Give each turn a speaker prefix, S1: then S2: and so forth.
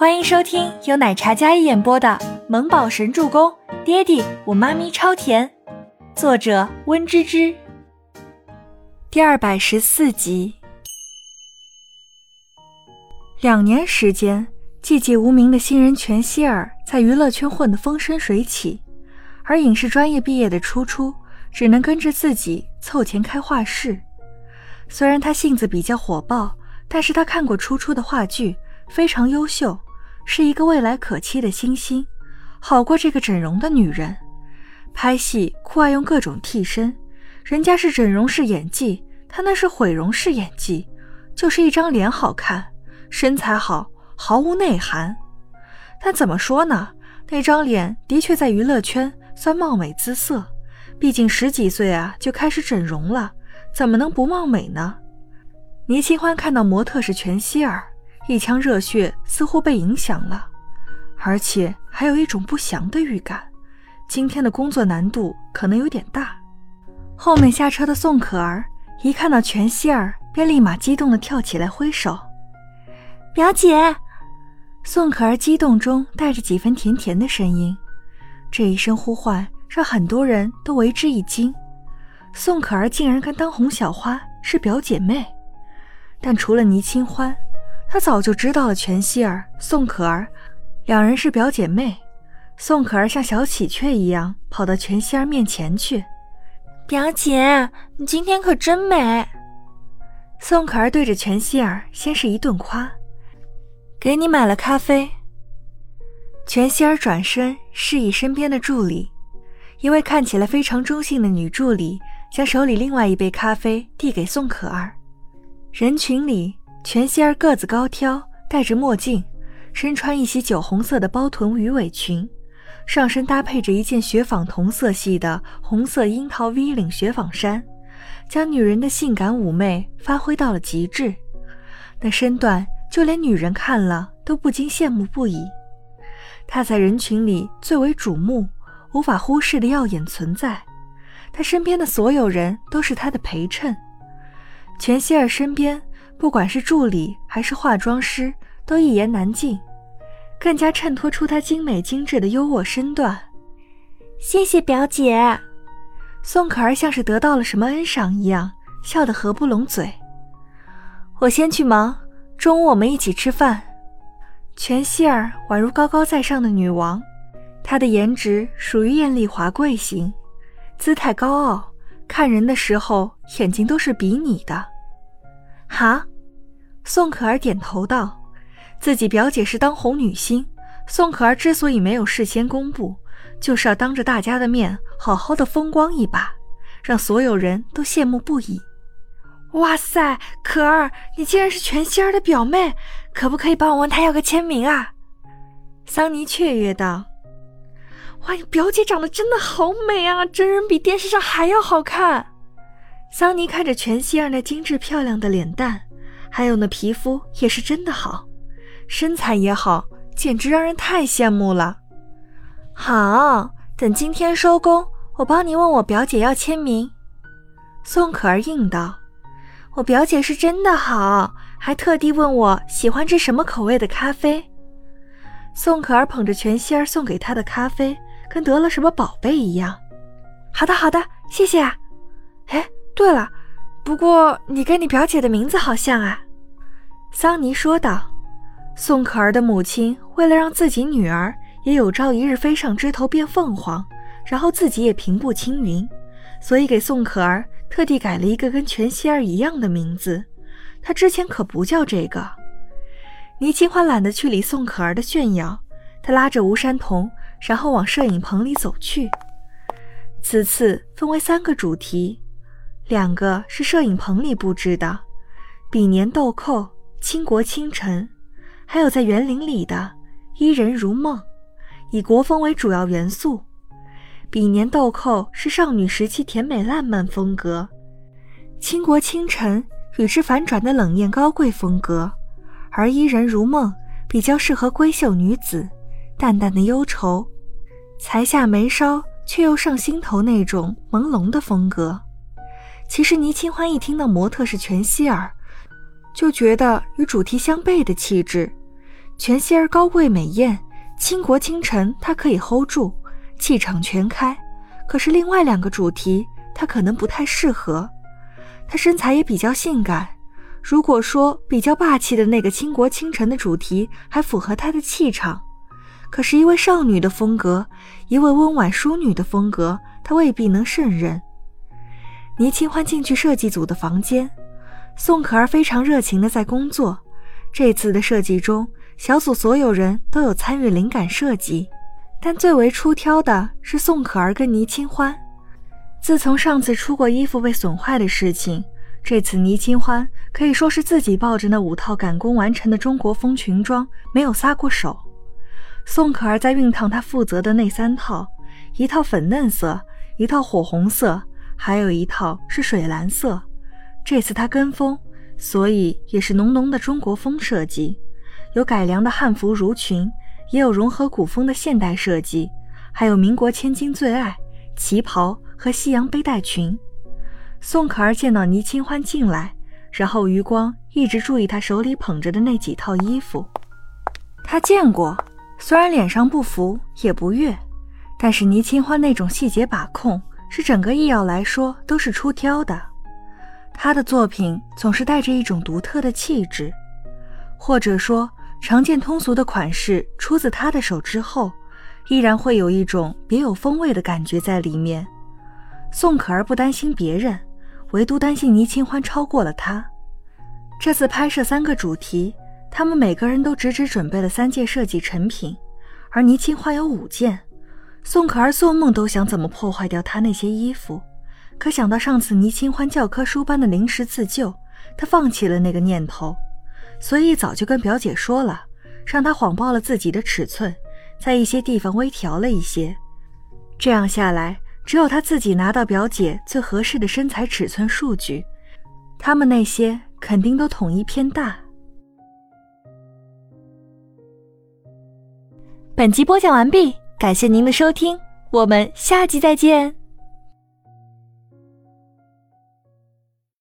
S1: 欢迎收听由奶茶嘉一演播的《萌宝神助攻》，爹地我妈咪超甜，作者温芝芝。第二百十四集。两年时间，寂寂无名的新人全希尔在娱乐圈混得风生水起，而影视专业毕业的初初只能跟着自己凑钱开画室。虽然他性子比较火爆，但是他看过初初的话剧，非常优秀，是一个未来可期的星星，好过这个整容的女人。拍戏酷爱用各种替身，人家是整容式演技，她那是毁容式演技，就是一张脸好看。身材好，毫无内涵。但怎么说呢？那张脸的确在娱乐圈算貌美姿色，毕竟十几岁啊就开始整容了，怎么能不貌美呢？倪清欢看到模特是全希儿，一腔热血似乎被影响了，而且还有一种不祥的预感，今天的工作难度可能有点大。后面下车的宋可儿一看到全希儿，便立马激动地跳起来挥手。表姐，宋可儿激动中带着几分甜甜的声音，这一声呼唤让很多人都为之一惊。宋可儿竟然跟当红小花是表姐妹，但除了倪清欢，她早就知道了全希儿、宋可儿两人是表姐妹。宋可儿像小喜鹊一样跑到全希儿面前去：“
S2: 表姐，你今天可真美。”
S1: 宋可儿对着全希儿先是一顿夸。给你买了咖啡。全希儿转身示意身边的助理，一位看起来非常中性的女助理将手里另外一杯咖啡递给宋可儿。人群里，全希儿个子高挑，戴着墨镜，身穿一袭酒红色的包臀鱼尾裙，上身搭配着一件雪纺同色系的红色樱桃 V 领雪纺衫，将女人的性感妩媚发挥到了极致。那身段。就连女人看了都不禁羡慕不已。她在人群里最为瞩目、无法忽视的耀眼存在。她身边的所有人都是她的陪衬。全希儿身边，不管是助理还是化妆师，都一言难尽，更加衬托出她精美精致的优渥身段。
S2: 谢谢表姐。
S1: 宋可儿像是得到了什么恩赏一样，笑得合不拢嘴。我先去忙。中午我们一起吃饭。全希儿宛如高高在上的女王，她的颜值属于艳丽华贵型，姿态高傲，看人的时候眼睛都是比你的。好，宋可儿点头道：“自己表姐是当红女星，宋可儿之所以没有事先公布，就是要当着大家的面好好的风光一把，让所有人都羡慕不已。”
S2: 哇塞，可儿，你竟然是全希儿的表妹，可不可以帮我问她要个签名啊？
S1: 桑尼雀跃道：“
S2: 哇，你表姐长得真的好美啊，真人比电视上还要好看。”
S1: 桑尼看着全希儿那精致漂亮的脸蛋，还有那皮肤也是真的好，身材也好，简直让人太羡慕了。好，等今天收工，我帮你问我表姐要签名。宋可儿应道。我表姐是真的好，还特地问我喜欢吃什么口味的咖啡。宋可儿捧着全心儿送给她的咖啡，跟得了什么宝贝一样。
S2: 好的，好的，谢谢啊。哎，对了，不过你跟你表姐的名字好像啊。
S1: 桑尼说道。宋可儿的母亲为了让自己女儿也有朝一日飞上枝头变凤凰，然后自己也平步青云，所以给宋可儿。特地改了一个跟全希儿一样的名字，她之前可不叫这个。倪清欢懒得去理宋可儿的炫耀，他拉着吴山童，然后往摄影棚里走去。此次分为三个主题，两个是摄影棚里布置的，比年豆蔻、倾国倾城，还有在园林里的伊人如梦，以国风为主要元素。比年豆蔻是少女时期甜美烂漫风格，倾国倾城与之反转的冷艳高贵风格，而伊人如梦比较适合闺秀女子，淡淡的忧愁，才下眉梢却又上心头那种朦胧的风格。其实倪清欢一听到模特是全希儿，就觉得与主题相悖的气质，全希儿高贵美艳，倾国倾城，她可以 hold 住，气场全开。可是另外两个主题，她可能不太适合。她身材也比较性感，如果说比较霸气的那个倾国倾城的主题还符合她的气场，可是，一位少女的风格，一位温婉淑女的风格，她未必能胜任。倪清欢进去设计组的房间，宋可儿非常热情的在工作。这次的设计中，小组所有人都有参与灵感设计，但最为出挑的是宋可儿跟倪清欢。自从上次出过衣服被损坏的事情，这次倪清欢可以说是自己抱着那五套赶工完成的中国风裙装没有撒过手。宋可儿在熨烫她负责的那三套，一套粉嫩色，一套火红色，还有一套是水蓝色。这次她跟风，所以也是浓浓的中国风设计，有改良的汉服襦裙，也有融合古风的现代设计，还有民国千金最爱旗袍和西洋背带裙。宋可儿见到倪清欢进来，然后余光一直注意她手里捧着的那几套衣服，她见过。虽然脸上不服也不悦，但是倪清欢那种细节把控，是整个艺耀来说都是出挑的。他的作品总是带着一种独特的气质，或者说常见通俗的款式出自他的手之后，依然会有一种别有风味的感觉在里面。宋可儿不担心别人，唯独担心倪清欢超过了他。这次拍摄三个主题。他们每个人都只只准备了三件设计成品，而倪清欢有五件。宋可儿做梦都想怎么破坏掉他那些衣服，可想到上次倪清欢教科书般的临时自救，她放弃了那个念头，所以早就跟表姐说了，让她谎报了自己的尺寸，在一些地方微调了一些。这样下来，只有她自己拿到表姐最合适的身材尺寸数据，他们那些肯定都统一偏大。
S2: 本集播讲完毕，感谢您的收听，我们下集再见。